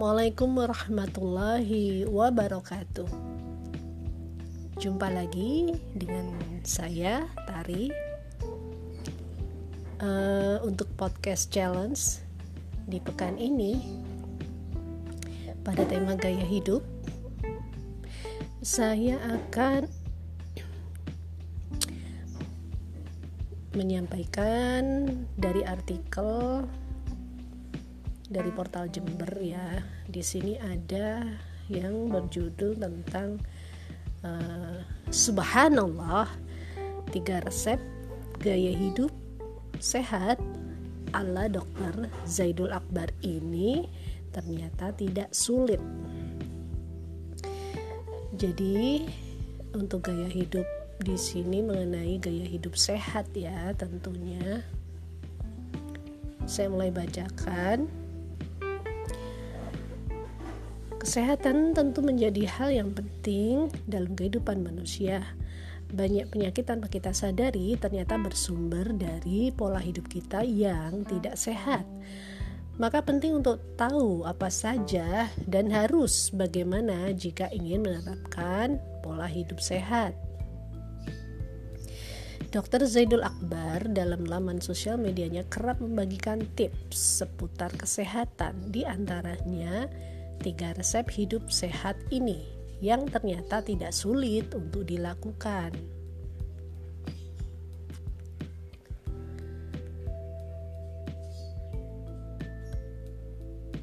Assalamualaikum warahmatullahi wabarakatuh. Jumpa lagi dengan saya Tari uh, untuk podcast challenge di pekan ini pada tema gaya hidup. Saya akan menyampaikan dari artikel dari portal Jember ya. Di sini ada yang berjudul tentang uh, Subhanallah tiga resep gaya hidup sehat ala dokter Zaidul Akbar ini ternyata tidak sulit. Jadi untuk gaya hidup di sini mengenai gaya hidup sehat ya tentunya. Saya mulai bacakan Kesehatan tentu menjadi hal yang penting dalam kehidupan manusia. Banyak penyakit tanpa kita sadari ternyata bersumber dari pola hidup kita yang tidak sehat. Maka penting untuk tahu apa saja dan harus bagaimana jika ingin menerapkan pola hidup sehat. Dr. Zaidul Akbar dalam laman sosial medianya kerap membagikan tips seputar kesehatan, di antaranya tiga resep hidup sehat ini yang ternyata tidak sulit untuk dilakukan.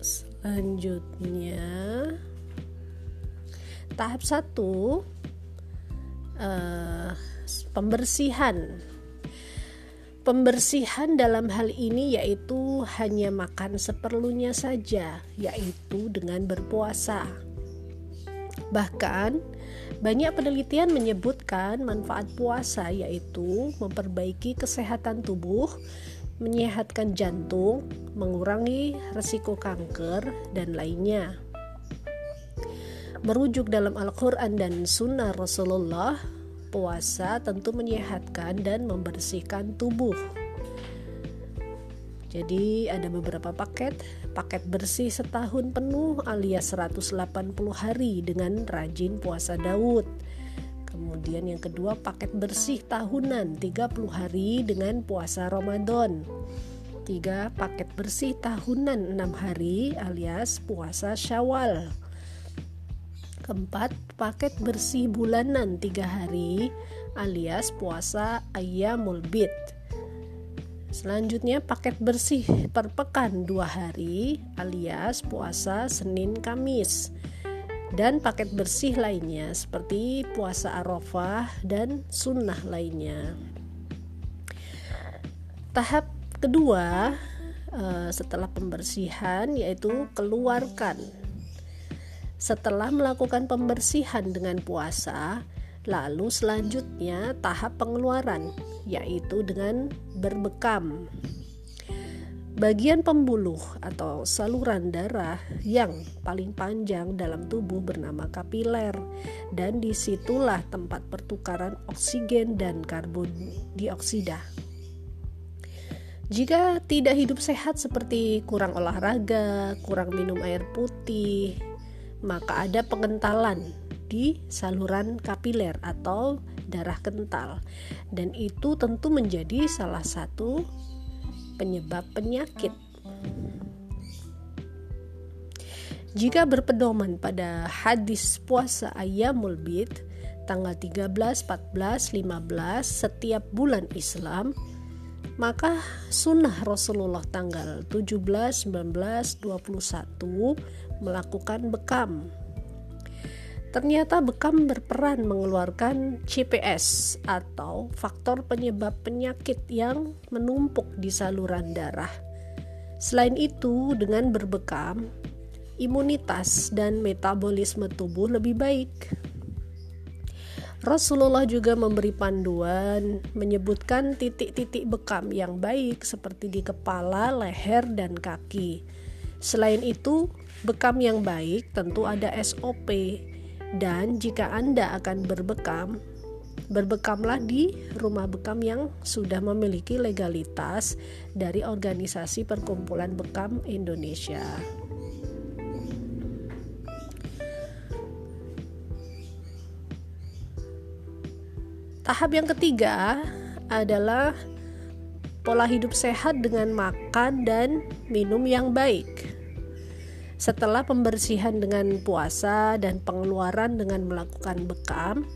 Selanjutnya, tahap satu uh, pembersihan Pembersihan dalam hal ini yaitu hanya makan seperlunya saja, yaitu dengan berpuasa. Bahkan, banyak penelitian menyebutkan manfaat puasa yaitu memperbaiki kesehatan tubuh, menyehatkan jantung, mengurangi resiko kanker, dan lainnya. Merujuk dalam Al-Quran dan Sunnah Rasulullah, puasa tentu menyehatkan dan membersihkan tubuh. Jadi ada beberapa paket, paket bersih setahun penuh alias 180 hari dengan rajin puasa Daud. Kemudian yang kedua paket bersih tahunan 30 hari dengan puasa Ramadan. Tiga paket bersih tahunan 6 hari alias puasa Syawal. Keempat, paket bersih bulanan tiga hari alias puasa ayamul bid. Selanjutnya paket bersih per pekan dua hari alias puasa Senin Kamis. Dan paket bersih lainnya seperti puasa Arafah dan sunnah lainnya. Tahap kedua eh, setelah pembersihan yaitu keluarkan setelah melakukan pembersihan dengan puasa, lalu selanjutnya tahap pengeluaran, yaitu dengan berbekam. Bagian pembuluh atau saluran darah yang paling panjang dalam tubuh bernama kapiler dan di situlah tempat pertukaran oksigen dan karbon dioksida. Jika tidak hidup sehat seperti kurang olahraga, kurang minum air putih, maka ada pengentalan di saluran kapiler atau darah kental dan itu tentu menjadi salah satu penyebab penyakit. Jika berpedoman pada hadis puasa ayamul bid tanggal 13, 14, 15 setiap bulan Islam maka sunnah Rasulullah tanggal 17, 19, 21 melakukan bekam. Ternyata bekam berperan mengeluarkan CPS atau faktor penyebab penyakit yang menumpuk di saluran darah. Selain itu, dengan berbekam, imunitas dan metabolisme tubuh lebih baik. Rasulullah juga memberi panduan menyebutkan titik-titik bekam yang baik seperti di kepala, leher, dan kaki. Selain itu, Bekam yang baik tentu ada SOP dan jika Anda akan berbekam, berbekamlah di rumah bekam yang sudah memiliki legalitas dari organisasi perkumpulan bekam Indonesia. Tahap yang ketiga adalah pola hidup sehat dengan makan dan minum yang baik. Setelah pembersihan dengan puasa dan pengeluaran dengan melakukan bekam,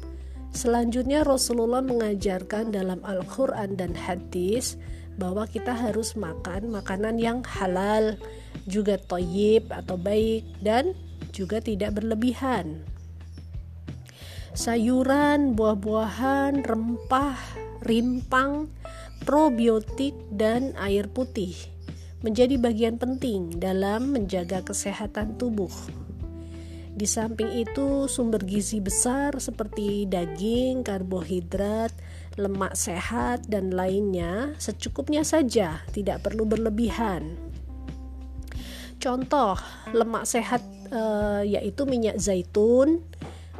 selanjutnya Rasulullah mengajarkan dalam Al-Quran dan hadis bahwa kita harus makan makanan yang halal, juga toyib atau baik, dan juga tidak berlebihan. Sayuran, buah-buahan, rempah, rimpang, probiotik, dan air putih menjadi bagian penting dalam menjaga kesehatan tubuh. Di samping itu, sumber gizi besar seperti daging, karbohidrat, lemak sehat, dan lainnya secukupnya saja, tidak perlu berlebihan. Contoh lemak sehat e, yaitu minyak zaitun,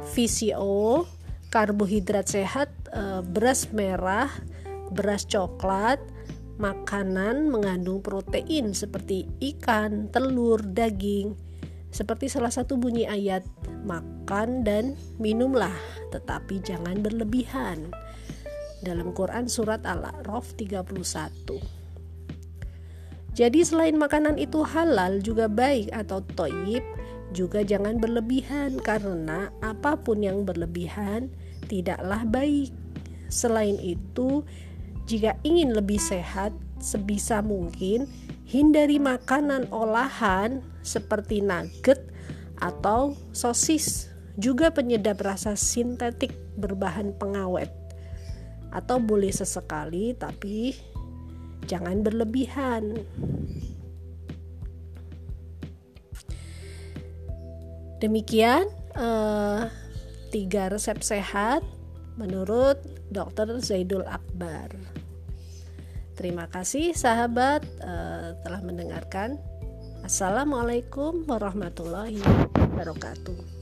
VCO, karbohidrat sehat, e, beras merah, beras coklat, makanan mengandung protein seperti ikan, telur, daging. Seperti salah satu bunyi ayat, makan dan minumlah, tetapi jangan berlebihan. Dalam Quran surat Al-A'raf 31. Jadi selain makanan itu halal juga baik atau toyib, juga jangan berlebihan karena apa pun yang berlebihan tidaklah baik. Selain itu, jika ingin lebih sehat, sebisa mungkin hindari makanan olahan seperti nugget atau sosis, juga penyedap rasa sintetik berbahan pengawet. Atau boleh sesekali tapi jangan berlebihan. Demikian uh, tiga resep sehat menurut Dr. Zaidul Akbar. Terima kasih sahabat uh, telah mendengarkan. Assalamualaikum warahmatullahi wabarakatuh.